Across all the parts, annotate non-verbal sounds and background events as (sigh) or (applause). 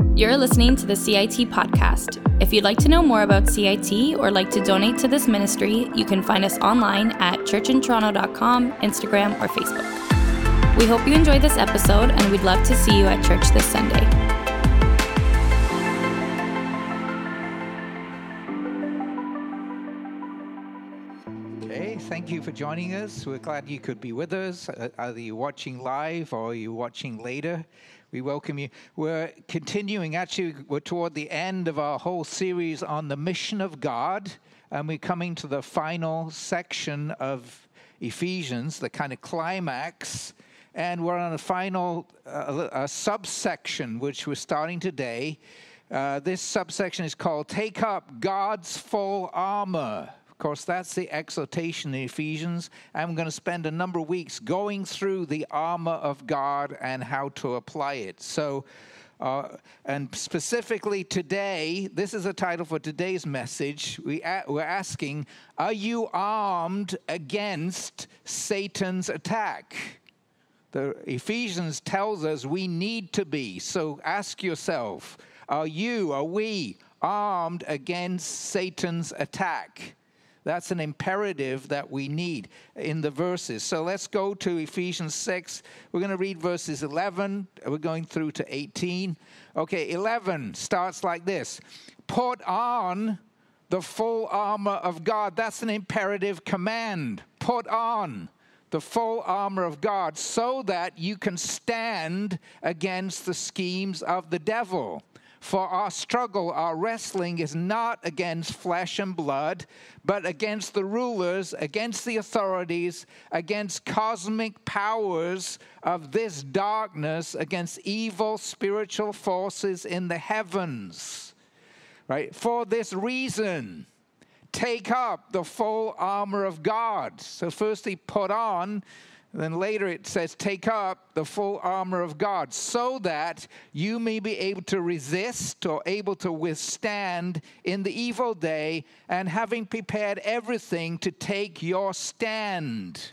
You're listening to the CIT podcast. If you'd like to know more about CIT or like to donate to this ministry, you can find us online at churchintoronto.com, Instagram, or Facebook. We hope you enjoyed this episode and we'd love to see you at church this Sunday. Okay, thank you for joining us. We're glad you could be with us, uh, either you're watching live or you're watching later. We welcome you. We're continuing, actually, we're toward the end of our whole series on the mission of God, and we're coming to the final section of Ephesians, the kind of climax. And we're on a final uh, a subsection, which we're starting today. Uh, this subsection is called Take Up God's Full Armor course, that's the exhortation in Ephesians. I'm going to spend a number of weeks going through the armor of God and how to apply it. So, uh, and specifically today, this is a title for today's message. We a- we're asking, Are you armed against Satan's attack? The Ephesians tells us we need to be. So ask yourself, are you, are we armed against Satan's attack? That's an imperative that we need in the verses. So let's go to Ephesians 6. We're going to read verses 11. We're going through to 18. Okay, 11 starts like this Put on the full armor of God. That's an imperative command. Put on the full armor of God so that you can stand against the schemes of the devil. For our struggle, our wrestling is not against flesh and blood, but against the rulers, against the authorities, against cosmic powers of this darkness, against evil spiritual forces in the heavens. Right? For this reason, take up the full armor of God. So, firstly, put on then later it says, Take up the full armor of God so that you may be able to resist or able to withstand in the evil day, and having prepared everything to take your stand.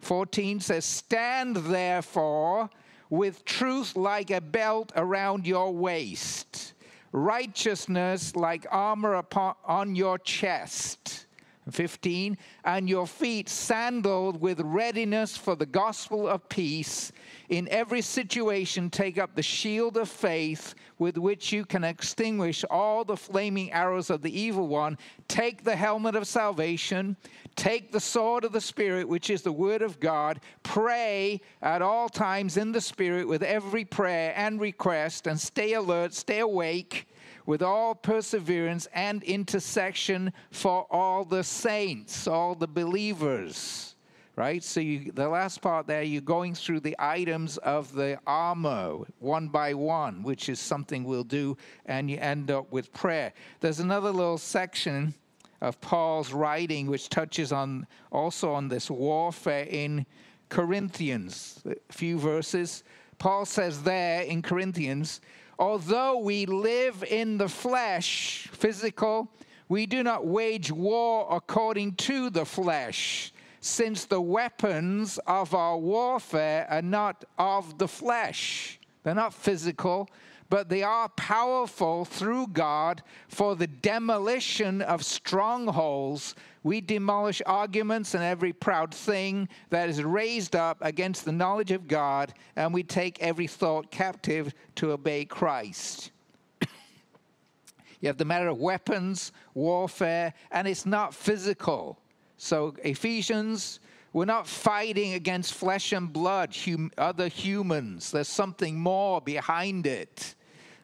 14 says, Stand therefore with truth like a belt around your waist, righteousness like armor upon, on your chest 15, and your feet sandaled with readiness for the gospel of peace. In every situation, take up the shield of faith with which you can extinguish all the flaming arrows of the evil one. Take the helmet of salvation. Take the sword of the Spirit, which is the word of God. Pray at all times in the Spirit with every prayer and request, and stay alert, stay awake with all perseverance and intercession for all the saints, all the believers. Right? So, you, the last part there, you're going through the items of the armor one by one, which is something we'll do, and you end up with prayer. There's another little section of Paul's writing which touches on also on this warfare in Corinthians. A few verses. Paul says there in Corinthians, Although we live in the flesh, physical, we do not wage war according to the flesh, since the weapons of our warfare are not of the flesh. They're not physical, but they are powerful through God for the demolition of strongholds. We demolish arguments and every proud thing that is raised up against the knowledge of God, and we take every thought captive to obey Christ. (coughs) you have the matter of weapons, warfare, and it's not physical. So, Ephesians we're not fighting against flesh and blood, hum, other humans. There's something more behind it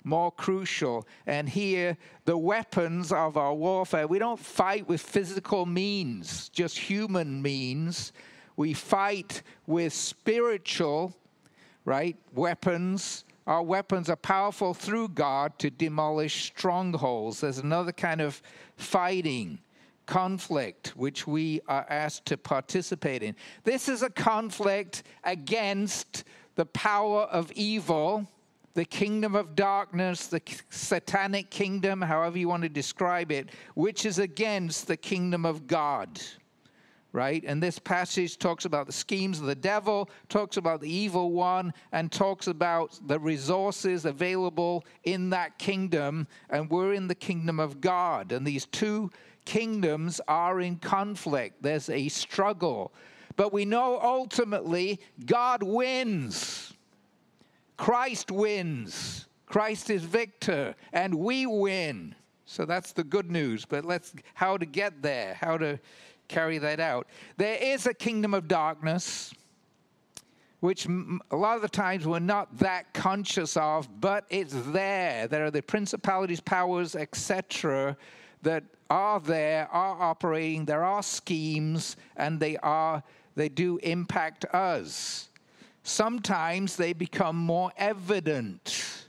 more crucial. And here, the weapons of our warfare, we don't fight with physical means, just human means. We fight with spiritual, right, weapons. Our weapons are powerful through God to demolish strongholds. There's another kind of fighting conflict which we are asked to participate in. This is a conflict against the power of evil the kingdom of darkness, the satanic kingdom, however you want to describe it, which is against the kingdom of God. right? And this passage talks about the schemes of the devil, talks about the evil one, and talks about the resources available in that kingdom. And we're in the kingdom of God. And these two kingdoms are in conflict, there's a struggle. But we know ultimately God wins. Christ wins. Christ is victor, and we win. So that's the good news. But let's how to get there, how to carry that out. There is a kingdom of darkness, which a lot of the times we're not that conscious of, but it's there. There are the principalities, powers, etc., that are there, are operating. There are schemes, and they are they do impact us. Sometimes they become more evident.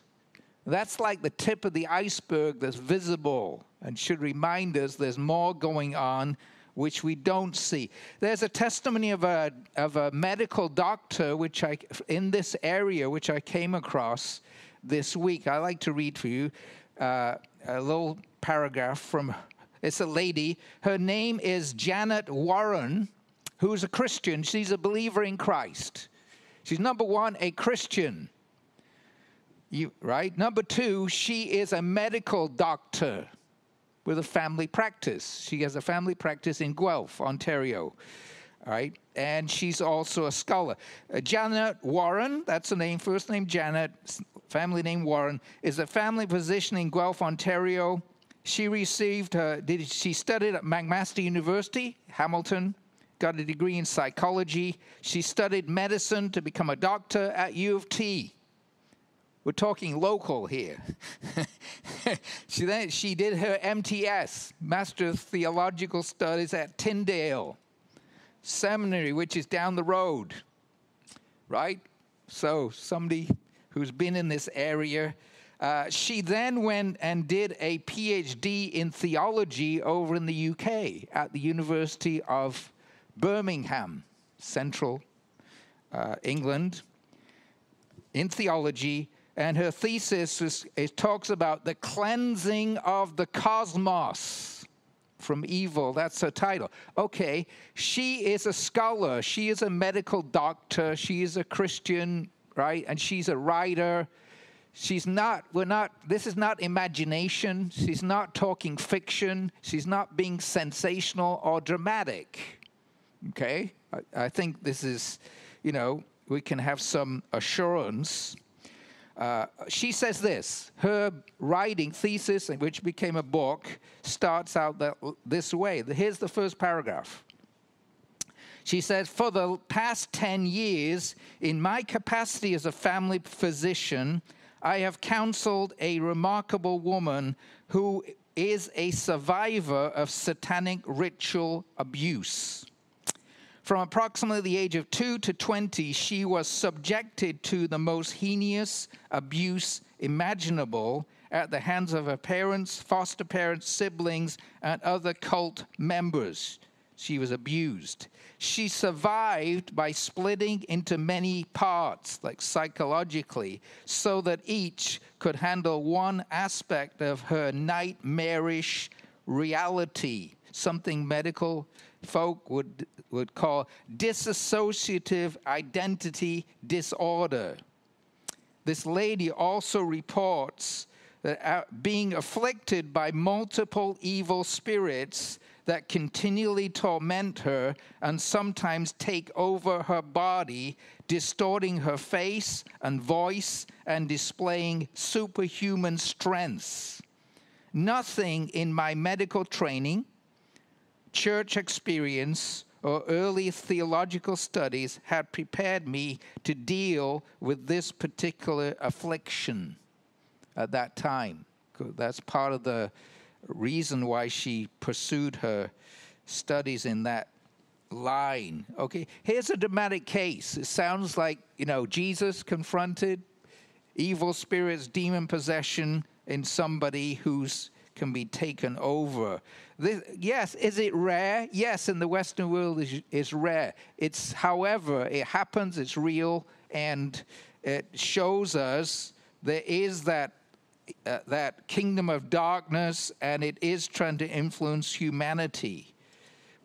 That's like the tip of the iceberg that's visible and should remind us there's more going on which we don't see. There's a testimony of a, of a medical doctor which I, in this area which I came across this week. I like to read for you uh, a little paragraph from, it's a lady. Her name is Janet Warren, who's a Christian. She's a believer in Christ. She's number one, a Christian. You, right? Number two, she is a medical doctor with a family practice. She has a family practice in Guelph, Ontario. All right, and she's also a scholar. Uh, Janet Warren, that's the name, first name Janet, family name Warren, is a family physician in Guelph, Ontario. She received, her, did, she studied at McMaster University, Hamilton, got a degree in psychology. She studied medicine to become a doctor at U of T. We're talking local here. (laughs) she then she did her MTS, Master of Theological Studies at Tyndale Seminary, which is down the road. Right? So somebody who's been in this area. Uh, she then went and did a PhD in theology over in the UK at the University of Birmingham, central uh, England, in theology and her thesis is, it talks about the cleansing of the cosmos from evil. That's her title. Okay, she is a scholar. She is a medical doctor. She is a Christian, right? And she's a writer. She's not, we're not, this is not imagination. She's not talking fiction. She's not being sensational or dramatic. Okay? I, I think this is, you know, we can have some assurance uh, she says this her writing thesis, which became a book, starts out that, this way. Here's the first paragraph. She says, For the past 10 years, in my capacity as a family physician, I have counseled a remarkable woman who is a survivor of satanic ritual abuse. From approximately the age of 2 to 20, she was subjected to the most heinous abuse imaginable at the hands of her parents, foster parents, siblings, and other cult members. She was abused. She survived by splitting into many parts, like psychologically, so that each could handle one aspect of her nightmarish reality, something medical folk would, would call dissociative identity disorder. This lady also reports that uh, being afflicted by multiple evil spirits that continually torment her and sometimes take over her body, distorting her face and voice and displaying superhuman strengths. Nothing in my medical training church experience or early theological studies had prepared me to deal with this particular affliction at that time. That's part of the reason why she pursued her studies in that line. Okay, here's a dramatic case. It sounds like, you know, Jesus confronted evil spirits, demon possession in somebody who's can be taken over. This, yes, is it rare? Yes, in the Western world is is rare. It's however it happens. It's real, and it shows us there is that uh, that kingdom of darkness, and it is trying to influence humanity.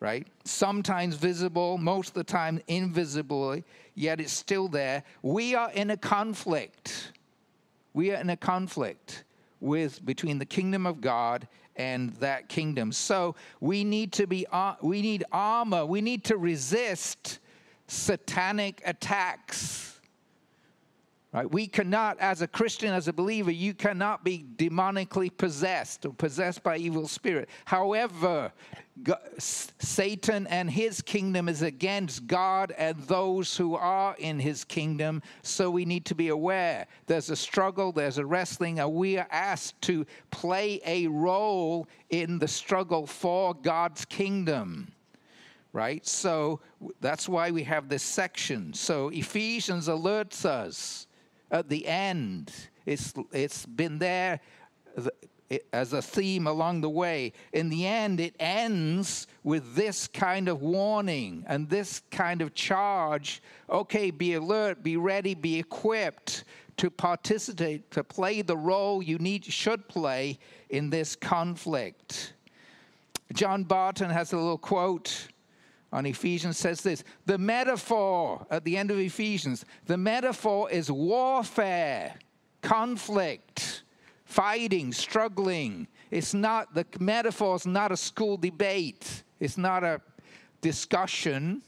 right? Sometimes visible, most of the time invisibly, yet it's still there. We are in a conflict. We are in a conflict with between the kingdom of God and that kingdom. So we need to be uh, we need armor. We need to resist satanic attacks Right? We cannot, as a Christian, as a believer, you cannot be demonically possessed or possessed by evil spirit. However, God, Satan and his kingdom is against God and those who are in his kingdom. So we need to be aware. There's a struggle, there's a wrestling, and we are asked to play a role in the struggle for God's kingdom right? So that's why we have this section. So Ephesians alerts us at the end. It's, it's been there as a theme along the way. In the end, it ends with this kind of warning and this kind of charge. Okay, be alert, be ready, be equipped to participate, to play the role you need, should play in this conflict. John Barton has a little quote on Ephesians says this the metaphor at the end of Ephesians, the metaphor is warfare, conflict, fighting, struggling. It's not, the metaphor is not a school debate, it's not a discussion.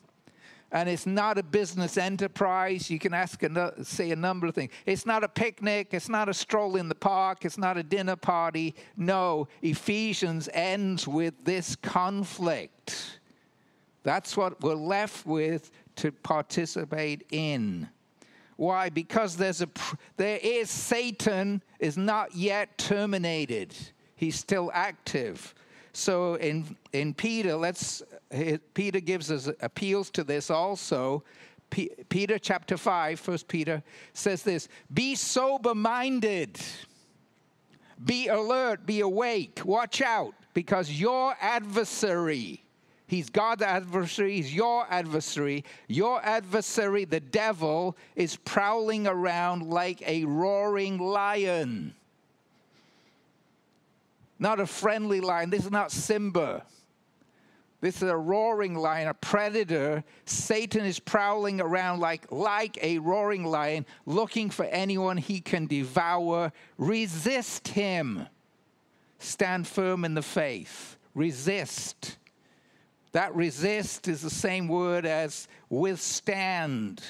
And it's not a business enterprise. You can ask, a, say a number of things. It's not a picnic. It's not a stroll in the park. It's not a dinner party. No, Ephesians ends with this conflict that's what we're left with to participate in. Why? Because there's a there is Satan is not yet terminated. He's still active. So in in Peter, let's Peter gives us appeals to this also. P, Peter chapter 5, First Peter says this, be sober minded. Be alert, be awake, watch out because your adversary He's God's adversary, he's your adversary. Your adversary, the devil, is prowling around like a roaring lion. Not a friendly lion. This is not Simba. This is a roaring lion, a predator. Satan is prowling around like, like a roaring lion, looking for anyone he can devour. Resist him. Stand firm in the faith. Resist. That resist is the same word as withstand.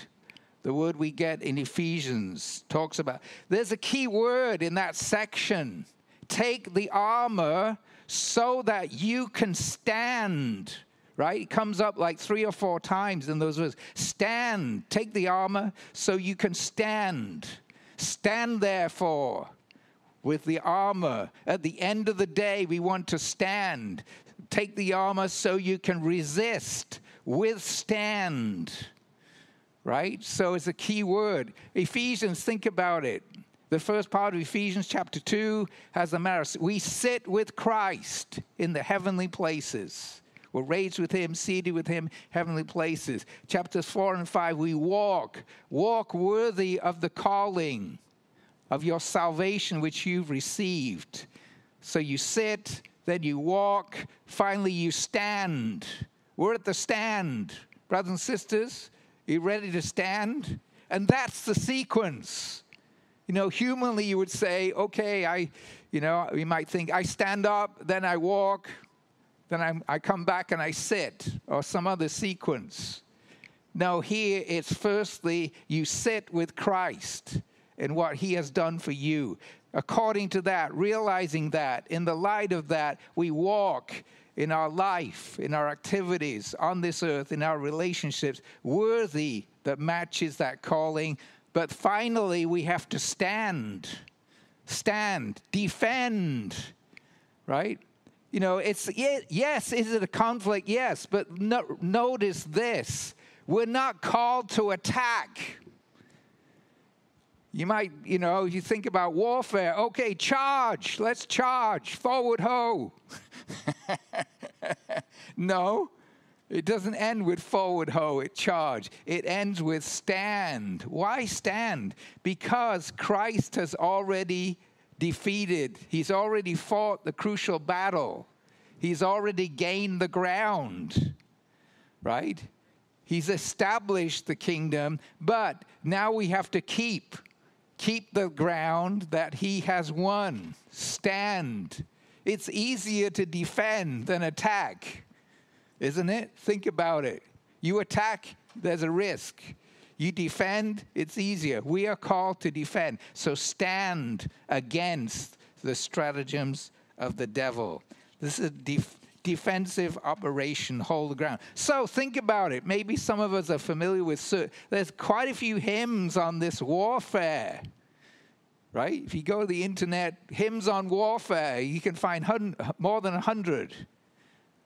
The word we get in Ephesians talks about. There's a key word in that section. Take the armor so that you can stand. Right? It comes up like three or four times in those words. Stand. Take the armor so you can stand. Stand therefore with the armor. At the end of the day, we want to stand. Take the armor so you can resist, withstand. Right? So it's a key word. Ephesians, think about it. The first part of Ephesians chapter 2 has a matter. We sit with Christ in the heavenly places. We're raised with him, seated with him, heavenly places. Chapters 4 and 5, we walk, walk worthy of the calling of your salvation which you've received. So you sit, then you walk, finally you stand. We're at the stand, brothers and sisters. You ready to stand? And that's the sequence. You know, humanly, you would say, okay, I, you know, you might think, I stand up, then I walk, then I'm, I come back and I sit, or some other sequence. No, here it's firstly, you sit with Christ and what he has done for you. According to that, realizing that, in the light of that, we walk in our life, in our activities on this earth, in our relationships, worthy that matches that calling. But finally, we have to stand, stand, defend, right? You know, it's, yes, is it a conflict? Yes, but no, notice this we're not called to attack. You might, you know, you think about warfare. Okay, charge. Let's charge. Forward ho. (laughs) no, it doesn't end with forward ho, it charge. It ends with stand. Why stand? Because Christ has already defeated, he's already fought the crucial battle. He's already gained the ground, right? He's established the kingdom, but now we have to keep keep the ground that he has won. Stand. It's easier to defend than attack, isn't it? Think about it. You attack, there's a risk. You defend, it's easier. We are called to defend. So stand against the stratagems of the devil. This is def- defensive operation, hold the ground. So think about it. Maybe some of us are familiar with, so there's quite a few hymns on this warfare. Right? If you go to the internet, hymns on warfare, you can find more than a hundred.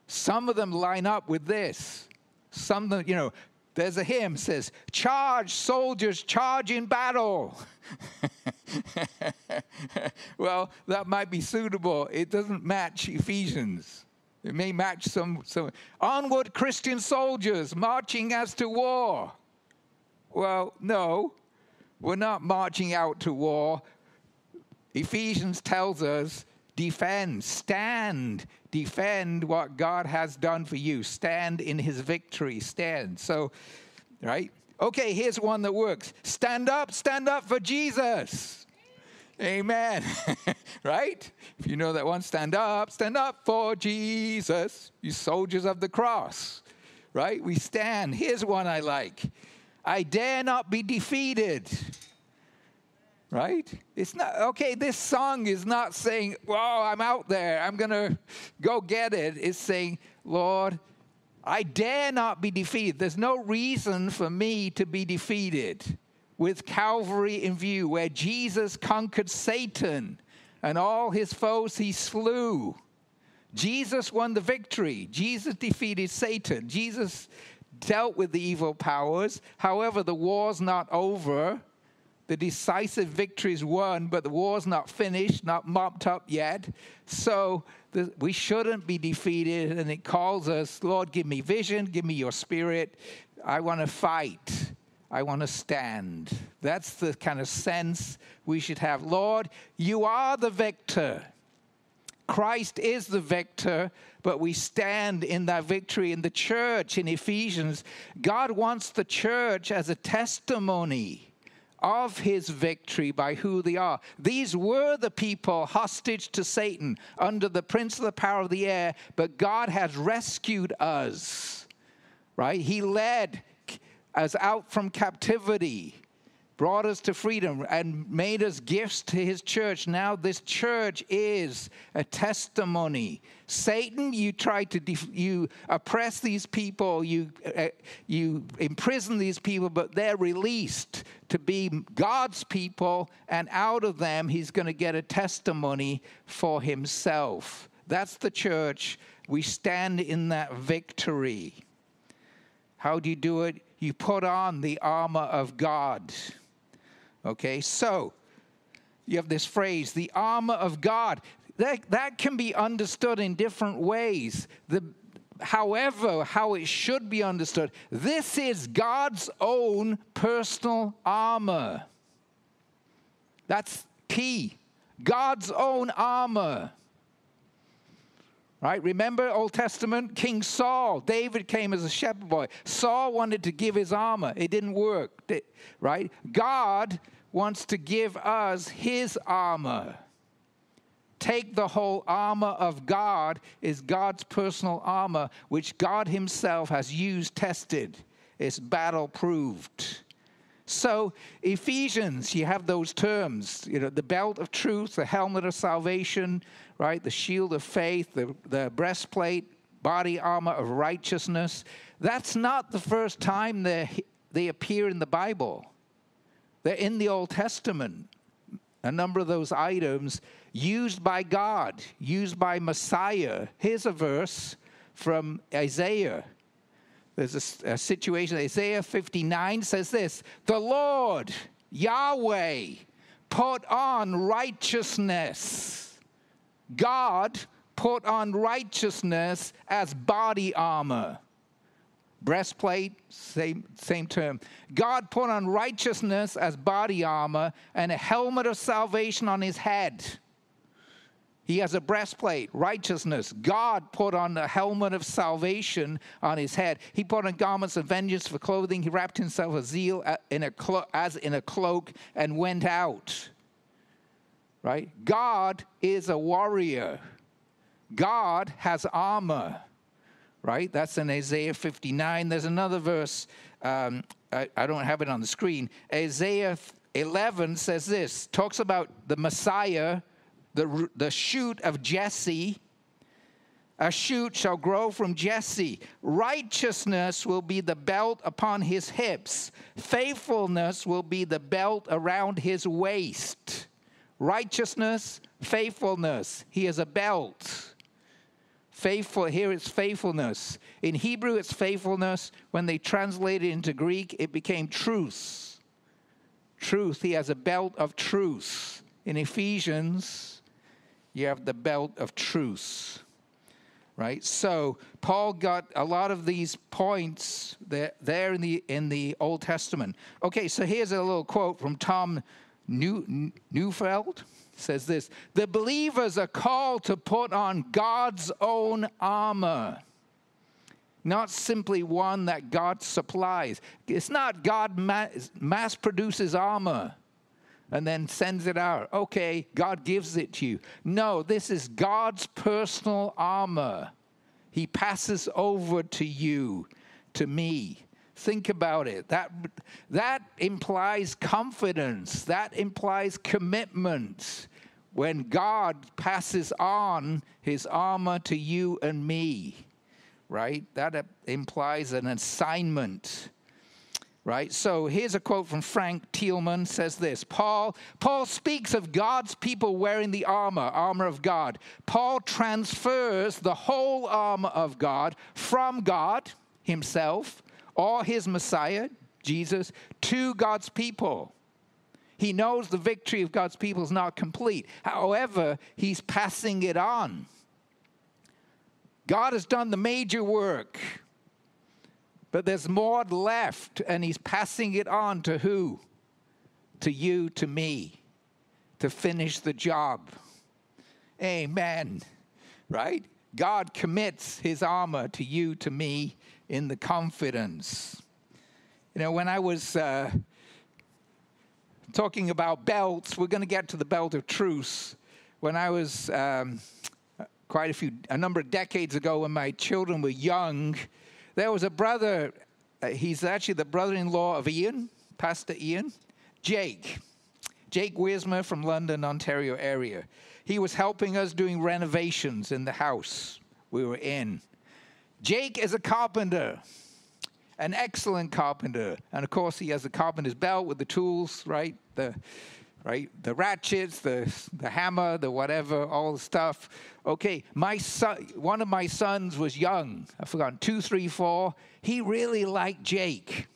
Some of them line up with this. Some, you know, there's a hymn says, Charge, soldiers, charge in battle. (laughs) well, that might be suitable. It doesn't match Ephesians. It may match some, some onward Christian soldiers marching as to war. Well, no, we're not marching out to war. Ephesians tells us defend, stand, defend what God has done for you. Stand in his victory, stand. So, right? Okay, here's one that works. Stand up, stand up for Jesus. Amen. (laughs) right? If you know that one, stand up, stand up for Jesus, you soldiers of the cross. Right? We stand. Here's one I like I dare not be defeated right? It's not, okay, this song is not saying, "Well, I'm out there, I'm going to go get it. It's saying, Lord, I dare not be defeated. There's no reason for me to be defeated with Calvary in view, where Jesus conquered Satan and all his foes he slew. Jesus won the victory. Jesus defeated Satan. Jesus dealt with the evil powers. However, the war's not over. The decisive victory is won, but the war's not finished, not mopped up yet. So the, we shouldn't be defeated. And it calls us, Lord, give me vision, give me your spirit. I want to fight. I want to stand. That's the kind of sense we should have. Lord, you are the victor. Christ is the victor, but we stand in that victory in the church in Ephesians. God wants the church as a testimony of his victory by who they are. These were the people hostage to Satan under the prince of the power of the air, but God has rescued us, right? He led us out from captivity brought us to freedom and made us gifts to his church. Now, this church is a testimony. Satan, you try to def- you oppress these people, you uh, you imprison these people, but they're released to be God's people, and out of them, he's going to get a testimony for himself. That's the church. We stand in that victory. How do you do it? You put on the armor of God. Okay, so you have this phrase, the armor of God. That, that can be understood in different ways. The, however, how it should be understood, this is God's own personal armor. That's key. God's own armor. Right? Remember Old Testament? King Saul, David came as a shepherd boy. Saul wanted to give his armor, it didn't work. Right? God wants to give us his armor. Take the whole armor of God, is God's personal armor, which God Himself has used, tested. It's battle proved. So, Ephesians, you have those terms, you know, the belt of truth, the helmet of salvation, right? The shield of faith, the, the breastplate, body armor of righteousness. That's not the first time they, they appear in the Bible. They're in the Old Testament. A number of those items used by God, used by Messiah. Here's a verse from Isaiah. There's a, a situation, Isaiah 59 says this The Lord, Yahweh, put on righteousness. God put on righteousness as body armor. Breastplate, same, same term. God put on righteousness as body armor and a helmet of salvation on his head. He has a breastplate, righteousness. God put on the helmet of salvation on his head. He put on garments of vengeance for clothing. He wrapped himself with zeal uh, in a clo- as in a cloak and went out. Right? God is a warrior. God has armor. Right? That's in Isaiah 59. There's another verse. Um, I, I don't have it on the screen. Isaiah 11 says this talks about the Messiah the, the shoot of Jesse. A shoot shall grow from Jesse. Righteousness will be the belt upon his hips. Faithfulness will be the belt around his waist. Righteousness, faithfulness. He is a belt. Faithful, here it's faithfulness. In Hebrew, it's faithfulness. When they translated into Greek, it became truth. Truth. He has a belt of truth. In Ephesians, you have the belt of truth. Right? So Paul got a lot of these points there, there in the in the Old Testament. Okay, so here's a little quote from Tom New, Neufeld. Says this: The believers are called to put on God's own armor not simply one that God supplies. It's not God mass produces armor and then sends it out. Okay, God gives it to you. No, this is God's personal armor. He passes over to you, to me. Think about it. That, that implies confidence, that implies commitment. When God passes on his armor to you and me, right? That implies an assignment right so here's a quote from frank thielman says this paul paul speaks of god's people wearing the armor armor of god paul transfers the whole armor of god from god himself or his messiah jesus to god's people he knows the victory of god's people is not complete however he's passing it on god has done the major work but there's more left, and he's passing it on to who? To you, to me, to finish the job. Amen. Right? God commits his armor to you, to me, in the confidence. You know, when I was uh, talking about belts, we're going to get to the belt of truce. When I was um, quite a few, a number of decades ago, when my children were young, there was a brother, uh, he's actually the brother in law of Ian, Pastor Ian, Jake. Jake Wismer from London, Ontario area. He was helping us doing renovations in the house we were in. Jake is a carpenter, an excellent carpenter. And of course, he has a carpenter's belt with the tools, right? The right? The ratchets, the, the hammer, the whatever, all the stuff. Okay, my son, one of my sons was young. I forgot, two, three, four. He really liked Jake.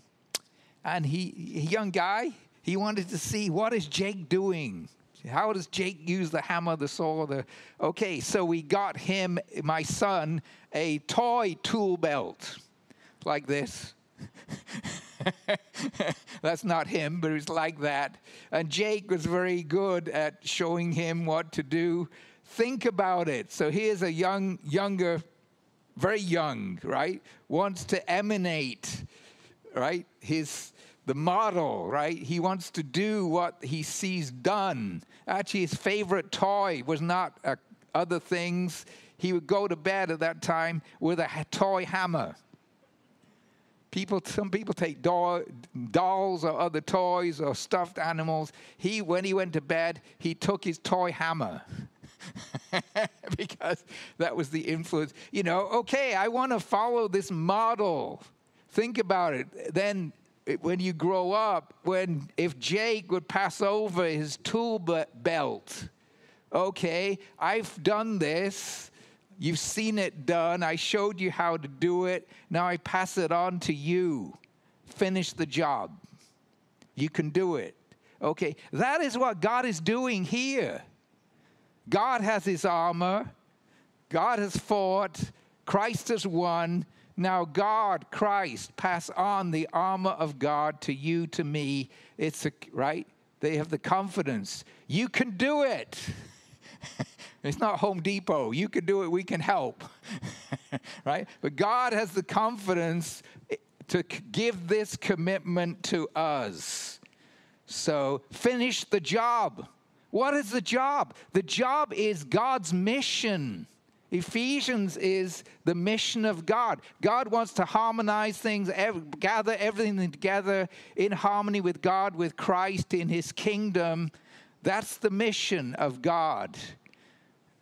And he, young guy, he wanted to see what is Jake doing? How does Jake use the hammer, the saw, the okay? So we got him, my son, a toy tool belt like this. (laughs) That's not him, but it's like that. And Jake was very good at showing him what to do. Think about it. So here's a young, younger, very young, right? Wants to emanate, right? His the model, right? He wants to do what he sees done. Actually, his favorite toy was not uh, other things. He would go to bed at that time with a toy hammer. People, some people take doll, dolls or other toys or stuffed animals. He, when he went to bed, he took his toy hammer. (laughs) because that was the influence. You know, okay, I want to follow this model. Think about it. Then when you grow up, when if Jake would pass over his tool belt, okay, I've done this. You've seen it done. I showed you how to do it. Now I pass it on to you. Finish the job. You can do it. Okay, that is what God is doing here. God has his armor, God has fought, Christ has won. Now, God, Christ, pass on the armor of God to you, to me. It's a, right? They have the confidence. You can do it. (laughs) It's not Home Depot. You can do it, we can help. (laughs) right? But God has the confidence to give this commitment to us. So finish the job. What is the job? The job is God's mission. Ephesians is the mission of God. God wants to harmonize things, gather everything together in harmony with God, with Christ in his kingdom. That's the mission of God.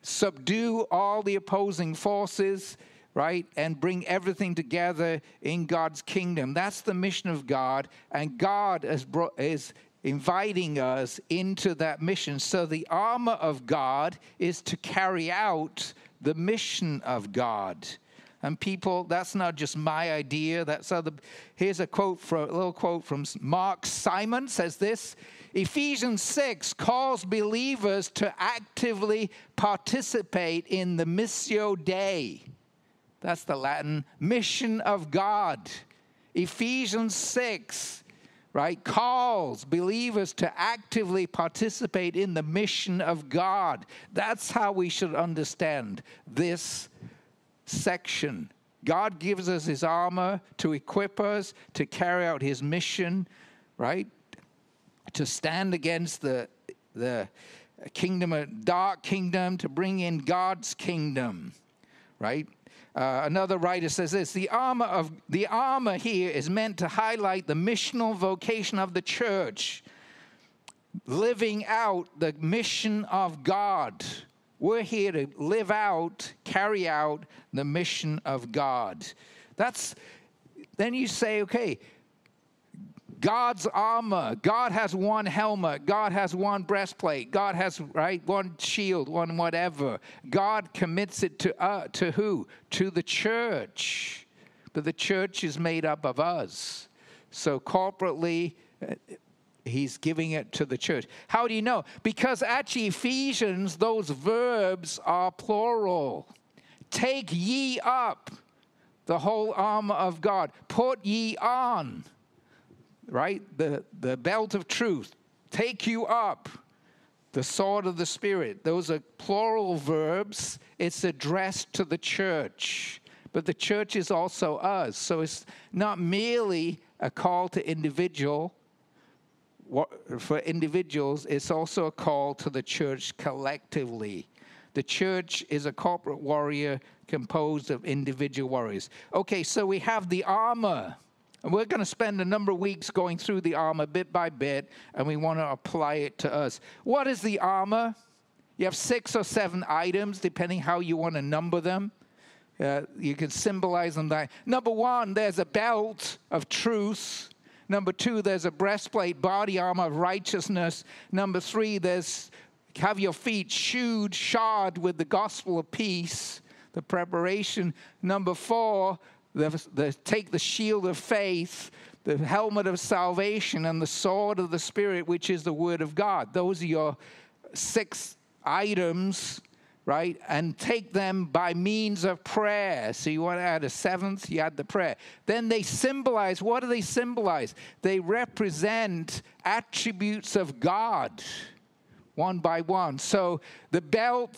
Subdue all the opposing forces, right? And bring everything together in God's kingdom. That's the mission of God. And God is, is inviting us into that mission. So the armor of God is to carry out the mission of God. And people, that's not just my idea. That's other. Here's a quote from a little quote from Mark Simon says this. Ephesians 6 calls believers to actively participate in the Missio Dei. That's the Latin mission of God. Ephesians 6 right, calls believers to actively participate in the mission of God. That's how we should understand this section. God gives us his armor to equip us to carry out his mission, right? To stand against the, the kingdom, dark kingdom, to bring in God's kingdom, right? Uh, another writer says this the armor of the armor here is meant to highlight the missional vocation of the church living out the mission of god. We're here to live out carry out the mission of god. That's then you say okay God's armor. God has one helmet. God has one breastplate. God has right one shield, one whatever. God commits it to uh, to who? To the church. But the church is made up of us. So corporately, uh, he's giving it to the church. How do you know? Because actually, Ephesians, those verbs are plural. Take ye up the whole armor of God. Put ye on right? The, the belt of truth, take you up, the sword of the Spirit. Those are plural verbs. It's addressed to the church, but the church is also us. So it's not merely a call to individual. For individuals, it's also a call to the church collectively. The church is a corporate warrior composed of individual warriors. Okay, so we have the armor and we're going to spend a number of weeks going through the armor bit by bit, and we want to apply it to us. What is the armor? You have six or seven items, depending how you want to number them. Uh, you can symbolize them that. Number one, there's a belt of truth. Number two, there's a breastplate, body armor of righteousness. Number three, there's have your feet shoed, shod with the gospel of peace, the preparation. Number four, the, the, take the shield of faith, the helmet of salvation, and the sword of the Spirit, which is the Word of God. Those are your six items, right? And take them by means of prayer. So you want to add a seventh, you add the prayer. Then they symbolize what do they symbolize? They represent attributes of God one by one. So the belt,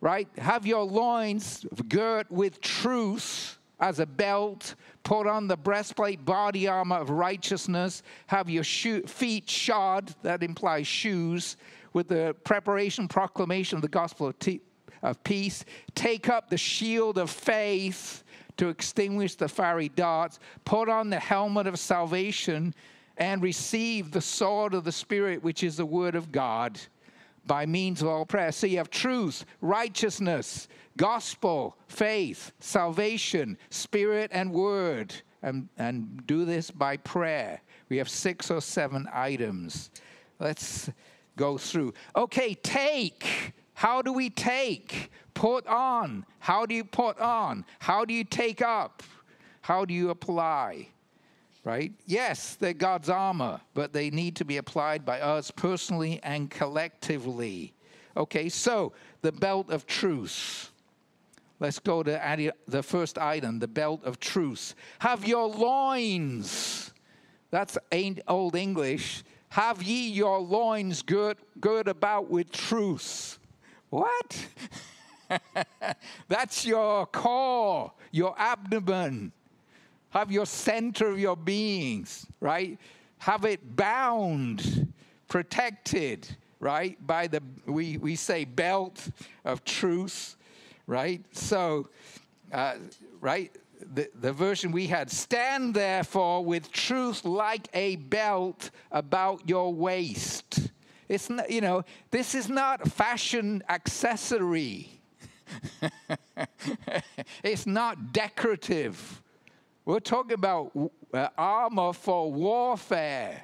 right? Have your loins girt with truth as a belt, put on the breastplate, body armor of righteousness, have your feet shod, that implies shoes, with the preparation, proclamation of the gospel of, t- of peace. Take up the shield of faith to extinguish the fiery darts. Put on the helmet of salvation and receive the sword of the Spirit, which is the word of God, by means of all prayer. So you have truth, righteousness, gospel, faith, salvation, spirit, and word. And, and do this by prayer. We have six or seven items. Let's go through. Okay, take. How do we take? Put on. How do you put on? How do you take up? How do you apply? Right? Yes, they're God's armor, but they need to be applied by us personally and collectively. Okay, so the belt of truth. Let's go to the first item, the belt of truth. Have your loins. That's ain't old English. Have ye your loins girt, girt about with truth. What? (laughs) That's your core, your abdomen. Have your center of your beings, right? Have it bound, protected, right? By the, we, we say, belt of truth, right? So, uh, right? The, the version we had stand therefore with truth like a belt about your waist. It's not, you know, this is not fashion accessory. (laughs) it's not decorative. We're talking about uh, armor for warfare.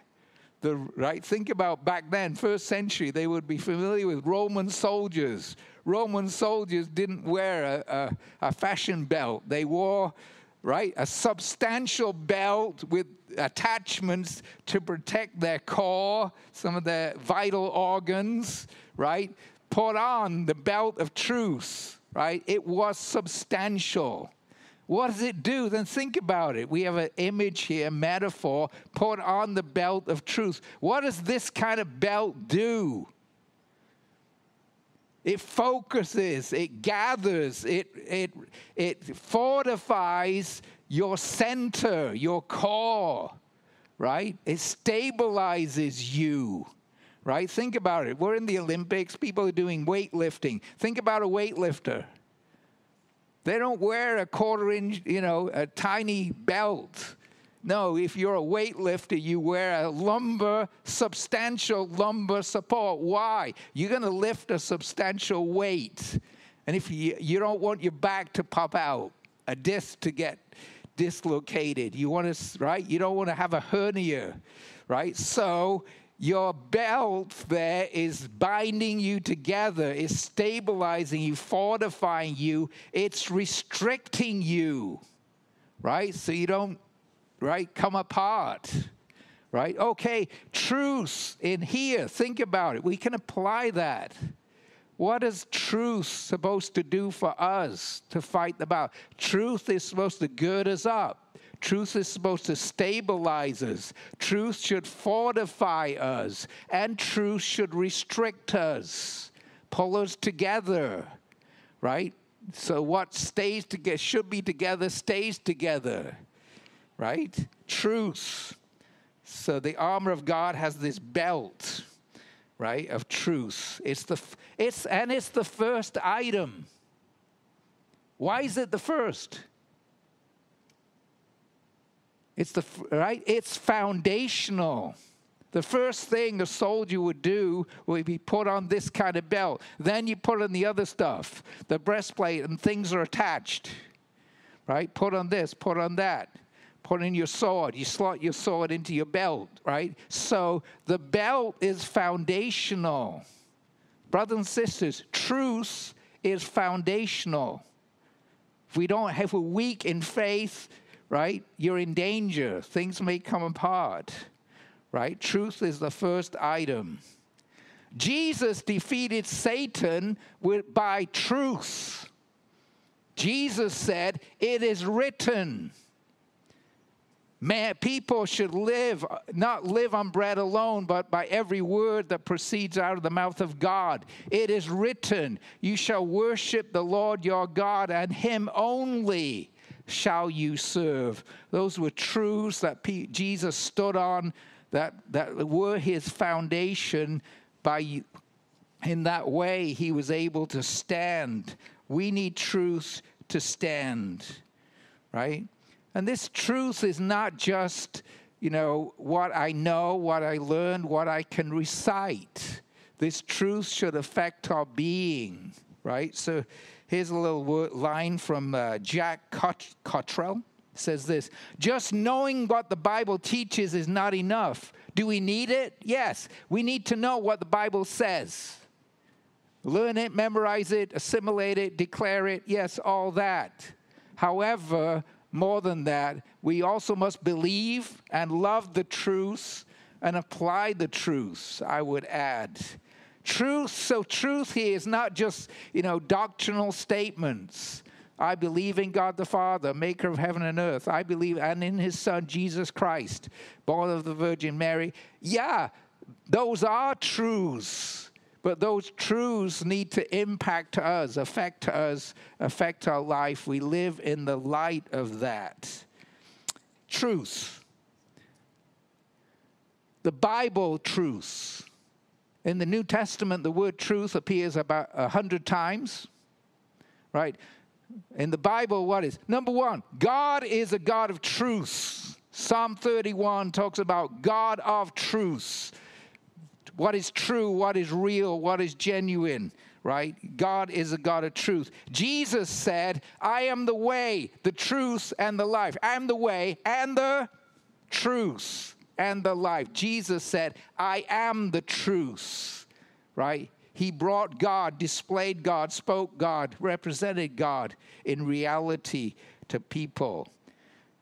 The, right? Think about back then, first century, they would be familiar with Roman soldiers. Roman soldiers didn't wear a, a, a fashion belt. They wore, right, a substantial belt with attachments to protect their core, some of their vital organs, right? Put on the belt of truth, right? It was substantial. What does it do? Then think about it. We have an image here, metaphor, put on the belt of truth. What does this kind of belt do? It focuses, it gathers, it, it, it fortifies your center, your core, right? It stabilizes you, right? Think about it. We're in the Olympics, people are doing weightlifting. Think about a weightlifter they don't wear a quarter inch, you know, a tiny belt. No, if you're a weightlifter, you wear a lumbar, substantial lumbar support. Why? You're going to lift a substantial weight. And if you, you don't want your back to pop out, a disc to get dislocated, you want to, right? You don't want to have a hernia, right? So your belt there is binding you together, is stabilizing you, fortifying you, it's restricting you, right? So you don't, right, come apart, right? Okay, truth in here, think about it. We can apply that. What is truth supposed to do for us to fight the battle? Truth is supposed to gird us up. Truth is supposed to stabilize us. Truth should fortify us. And truth should restrict us, pull us together, right? So what stays together, should be together, stays together, right? Truth. So the armor of God has this belt, right, of truth. It's the, it's, and it's the first item. Why is it the first? It's the right. It's foundational. The first thing a soldier would do would be put on this kind of belt. Then you put on the other stuff, the breastplate, and things are attached. Right? Put on this, put on that. Put in your sword. You slot your sword into your belt, right? So the belt is foundational. Brothers and sisters, truth is foundational. If we don't have a weak in faith, right? You're in danger. Things may come apart, right? Truth is the first item. Jesus defeated Satan with, by truth. Jesus said, It is written. Man, people should live, not live on bread alone, but by every word that proceeds out of the mouth of God. It is written, You shall worship the Lord your God and him only shall you serve. Those were truths that P- Jesus stood on, that, that were his foundation. By in that way, he was able to stand. We need truth to stand, right? And this truth is not just, you know, what I know, what I learned, what I can recite. This truth should affect our being, right? So Here's a little word, line from uh, Jack Cot- Cottrell. Says this Just knowing what the Bible teaches is not enough. Do we need it? Yes. We need to know what the Bible says. Learn it, memorize it, assimilate it, declare it. Yes, all that. However, more than that, we also must believe and love the truth and apply the truths, I would add. Truth, so truth here is not just, you know, doctrinal statements. I believe in God the Father, maker of heaven and earth. I believe, and in his Son, Jesus Christ, born of the Virgin Mary. Yeah, those are truths. but those truths need to impact us, affect us, affect our life. We live in the light of that. Truth. The Bible truths. In the New Testament, the word truth appears about a hundred times, right? In the Bible, what is? Number one, God is a God of truth. Psalm 31 talks about God of truth. What is true, what is real, what is genuine, right? God is a God of truth. Jesus said, I am the way, the truth, and the life. I am the way and the truth and the life. Jesus said, I am the truth, right? He brought God, displayed God, spoke God, represented God in reality to people.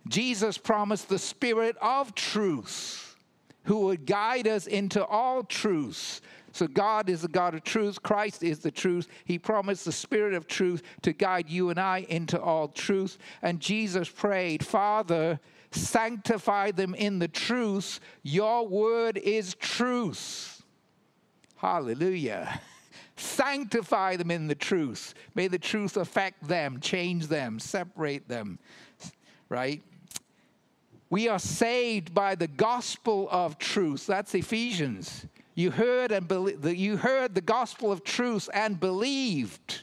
Jesus promised the Spirit of truth who would guide us into all truth. So, God is the God of truth. Christ is the truth. He promised the Spirit of truth to guide you and I into all truth. And Jesus prayed, Father, sanctify them in the truth. Your word is truth. Hallelujah. (laughs) Sanctify them in the truth. May the truth affect them, change them, separate them, right? We are saved by the gospel of truth. That's Ephesians. You heard and be- you heard the gospel of truth and believed,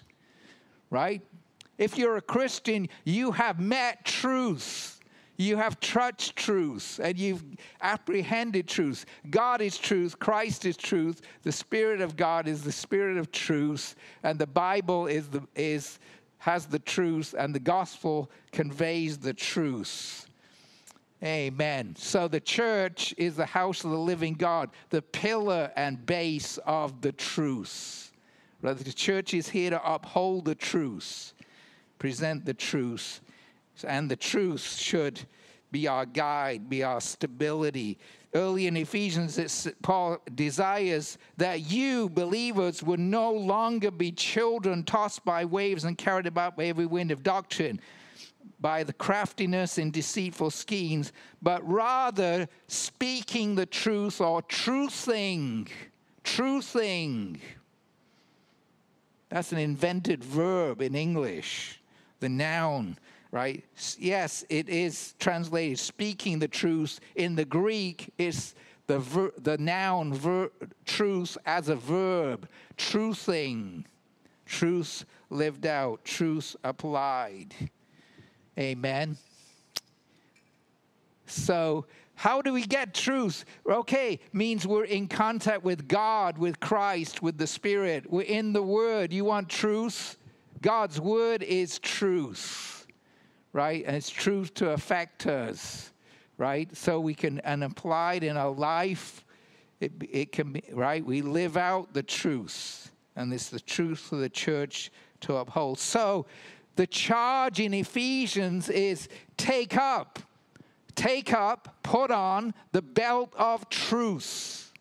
right? If you're a Christian, you have met truth. You have touched truth and you've apprehended truth. God is truth, Christ is truth, the Spirit of God is the Spirit of truth, and the Bible is the, is, has the truth, and the gospel conveys the truth. Amen. So the church is the house of the living God, the pillar and base of the truth. Right? The church is here to uphold the truth, present the truth and the truth should be our guide, be our stability. Early in Ephesians, Paul desires that you, believers, would no longer be children tossed by waves and carried about by every wind of doctrine, by the craftiness and deceitful schemes, but rather speaking the truth or truthing. Truthing. That's an invented verb in English, the noun right? Yes, it is translated speaking the truth. In the Greek, it's the, ver- the noun ver- truth as a verb, truthing, truth lived out, truth applied. Amen. So, how do we get truth? Okay, means we're in contact with God, with Christ, with the Spirit. We're in the Word. You want truth? God's Word is truth right? And it's truth to affect us, right? So we can, and applied in our life, it, it can be, right? We live out the truth, and it's the truth for the church to uphold. So the charge in Ephesians is take up, take up, put on the belt of truth.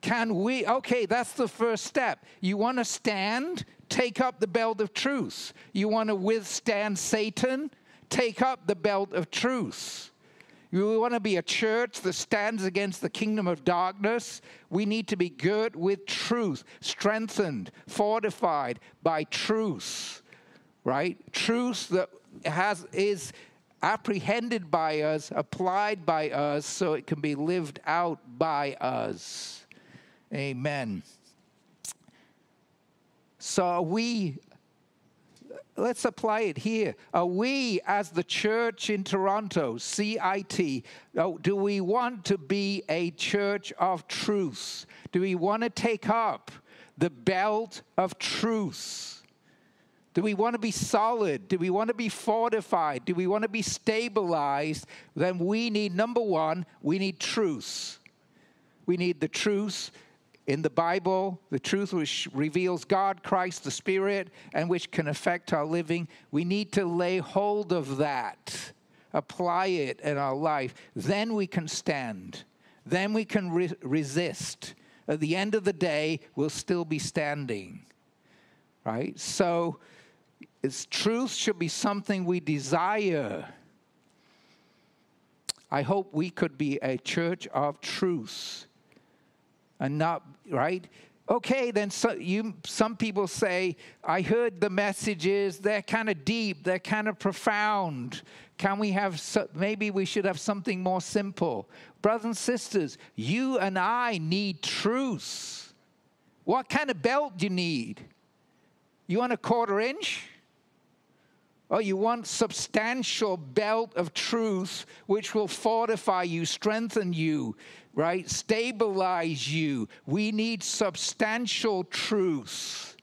Can we? Okay, that's the first step. You want to stand? Take up the belt of truth. You want to withstand Satan? Take up the belt of truth. You want to be a church that stands against the kingdom of darkness? We need to be girt with truth, strengthened, fortified by truth, right? Truth that has is apprehended by us, applied by us, so it can be lived out by us. Amen. So are we, let's apply it here. Are we, as the church in Toronto, CIT, oh, do we want to be a church of truth? Do we want to take up the belt of truth? Do we want to be solid? Do we want to be fortified? Do we want to be stabilized? Then we need, number one, we need truth. We need the truth in the Bible, the truth which reveals God, Christ, the Spirit, and which can affect our living, we need to lay hold of that, apply it in our life. Then we can stand. Then we can re- resist. At the end of the day, we'll still be standing. Right? So, its truth should be something we desire. I hope we could be a church of truth and not, right? Okay, then so you, some people say, I heard the messages, they're kind of deep, they're kind of profound. Can we have, so, maybe we should have something more simple? Brothers and sisters, you and I need truth. What kind of belt do you need? You want a quarter inch? Oh, you want substantial belt of truth which will fortify you, strengthen you, right? Stabilize you. We need substantial truth.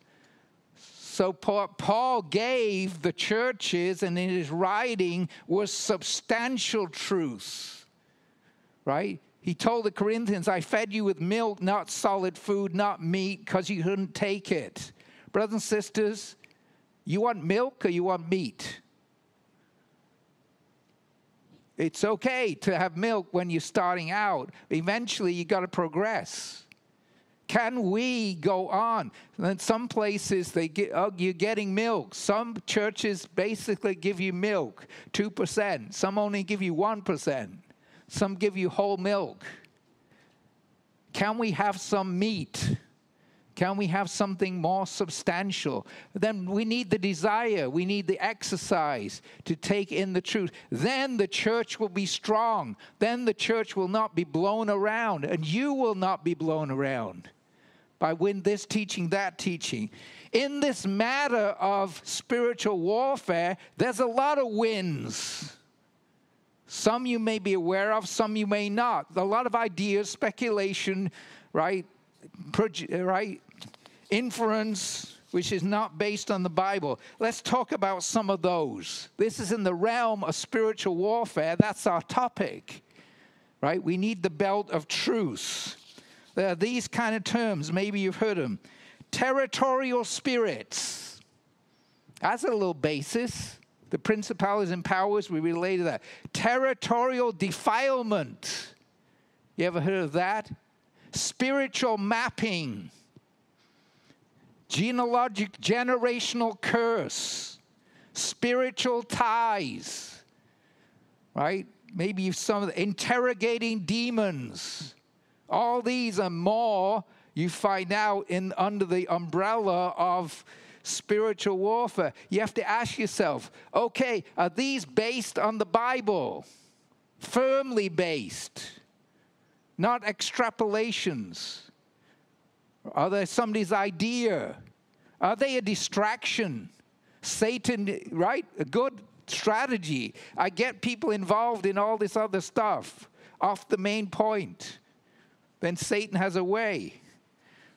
So Paul gave the churches, and in his writing was substantial truth, right? He told the Corinthians, I fed you with milk, not solid food, not meat, because you couldn't take it. Brothers and sisters, you want milk or you want meat? It's okay to have milk when you're starting out. Eventually, you got to progress. Can we go on? In some places, they get, oh, you're getting milk. Some churches basically give you milk, 2%. Some only give you 1%. Some give you whole milk. Can we have some meat? Can we have something more substantial? Then we need the desire, we need the exercise to take in the truth. Then the church will be strong. Then the church will not be blown around, and you will not be blown around by win this teaching, that teaching. In this matter of spiritual warfare, there's a lot of wins. Some you may be aware of, some you may not. A lot of ideas, speculation, right? Right? Inference, which is not based on the Bible. Let's talk about some of those. This is in the realm of spiritual warfare. That's our topic, right? We need the belt of truth. There are these kind of terms, maybe you've heard them. Territorial spirits. That's a little basis. The principalities and powers, we relate to that. Territorial defilement. You ever heard of that? Spiritual mapping, genealogic generational curse, spiritual ties, right? Maybe some interrogating demons. All these and more you find out in under the umbrella of spiritual warfare. You have to ask yourself, okay, are these based on the Bible? Firmly based not extrapolations. Are they somebody's idea? Are they a distraction? Satan, right? A good strategy. I get people involved in all this other stuff off the main point. Then Satan has a way,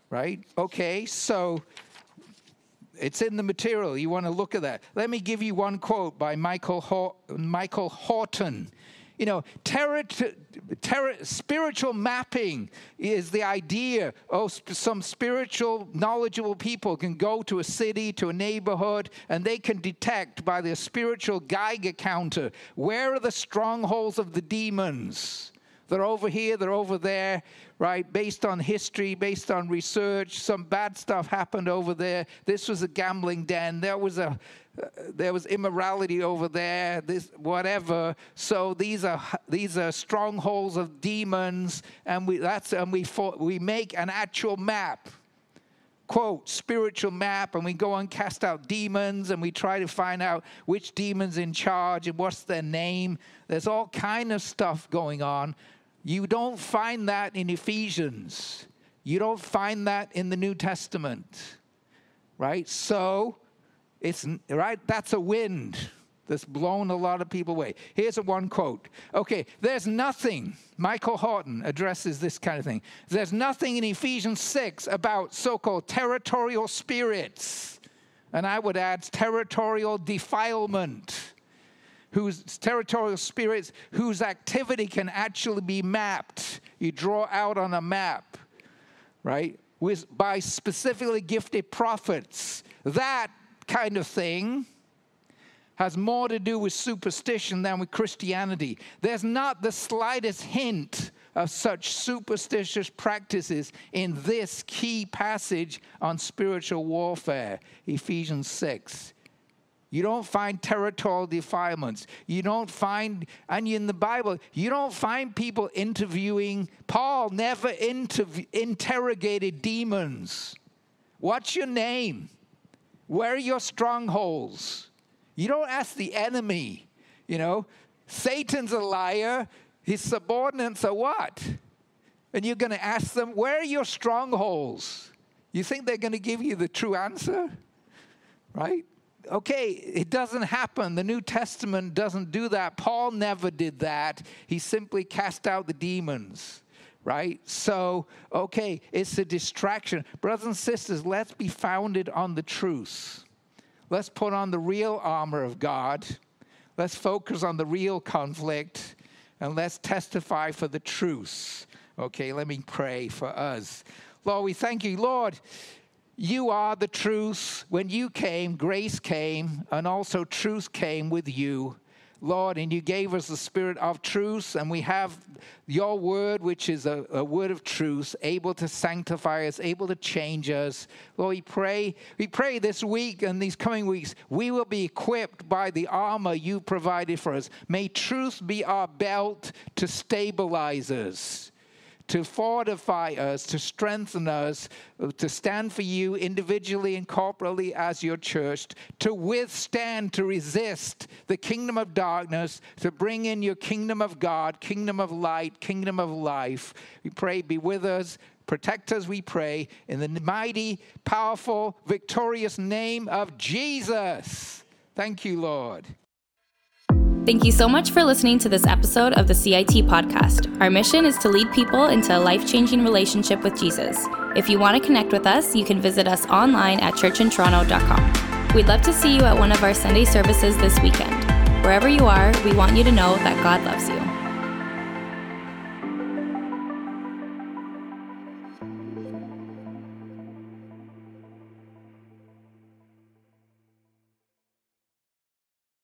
right? Okay, so it's in the material. You want to look at that. Let me give you one quote by Michael, Michael Horton you know, terror, terror, spiritual mapping is the idea. Oh, some spiritual, knowledgeable people can go to a city, to a neighborhood, and they can detect by their spiritual Geiger counter where are the strongholds of the demons. They're over here, they're over there, right? Based on history, based on research, some bad stuff happened over there. This was a gambling den. There was a there was immorality over there, this whatever. So these are these are strongholds of demons, and we that's and we we make an actual map. Quote, spiritual map, and we go and cast out demons, and we try to find out which demon's in charge and what's their name. There's all kind of stuff going on. You don't find that in Ephesians. You don't find that in the New Testament. Right? So it's right, that's a wind that's blown a lot of people away. Here's a one quote. Okay, there's nothing, Michael Horton addresses this kind of thing. There's nothing in Ephesians 6 about so called territorial spirits. And I would add territorial defilement, whose territorial spirits whose activity can actually be mapped. You draw out on a map, right? With, by specifically gifted prophets. That kind of thing has more to do with superstition than with Christianity. There's not the slightest hint of such superstitious practices in this key passage on spiritual warfare, Ephesians 6. You don't find territorial defilements. You don't find, and in the Bible, you don't find people interviewing. Paul never interv- interrogated demons. What's your name? Where are your strongholds? You don't ask the enemy, you know. Satan's a liar. His subordinates are what? And you're going to ask them, where are your strongholds? You think they're going to give you the true answer? Right? Okay, it doesn't happen. The New Testament doesn't do that. Paul never did that. He simply cast out the demons right? So, okay, it's a distraction. Brothers and sisters, let's be founded on the truth. Let's put on the real armor of God. Let's focus on the real conflict and let's testify for the truth. Okay, let me pray for us. Lord, we thank you. Lord, you are the truth. When you came, grace came, and also truth came with you. Lord, and you gave us the spirit of truth, and we have your word, which is a, a, word of truth, able to sanctify us, able to change us. Lord, we pray, we pray this week and these coming weeks, we will be equipped by the armor you provided for us. May truth be our belt to stabilize us to fortify us, to strengthen us, to stand for you individually and corporately as your church, to withstand, to resist the kingdom of darkness, to bring in your kingdom of God, kingdom of light, kingdom of life. We pray, be with us. Protect us, we pray, in the mighty, powerful, victorious name of Jesus. Thank you, Lord. Thank you so much for listening to this episode of the CIT podcast. Our mission is to lead people into a life changing relationship with Jesus. If you want to connect with us, you can visit us online at churchintoronto.com. We'd love to see you at one of our Sunday services this weekend. Wherever you are, we want you to know that God loves you.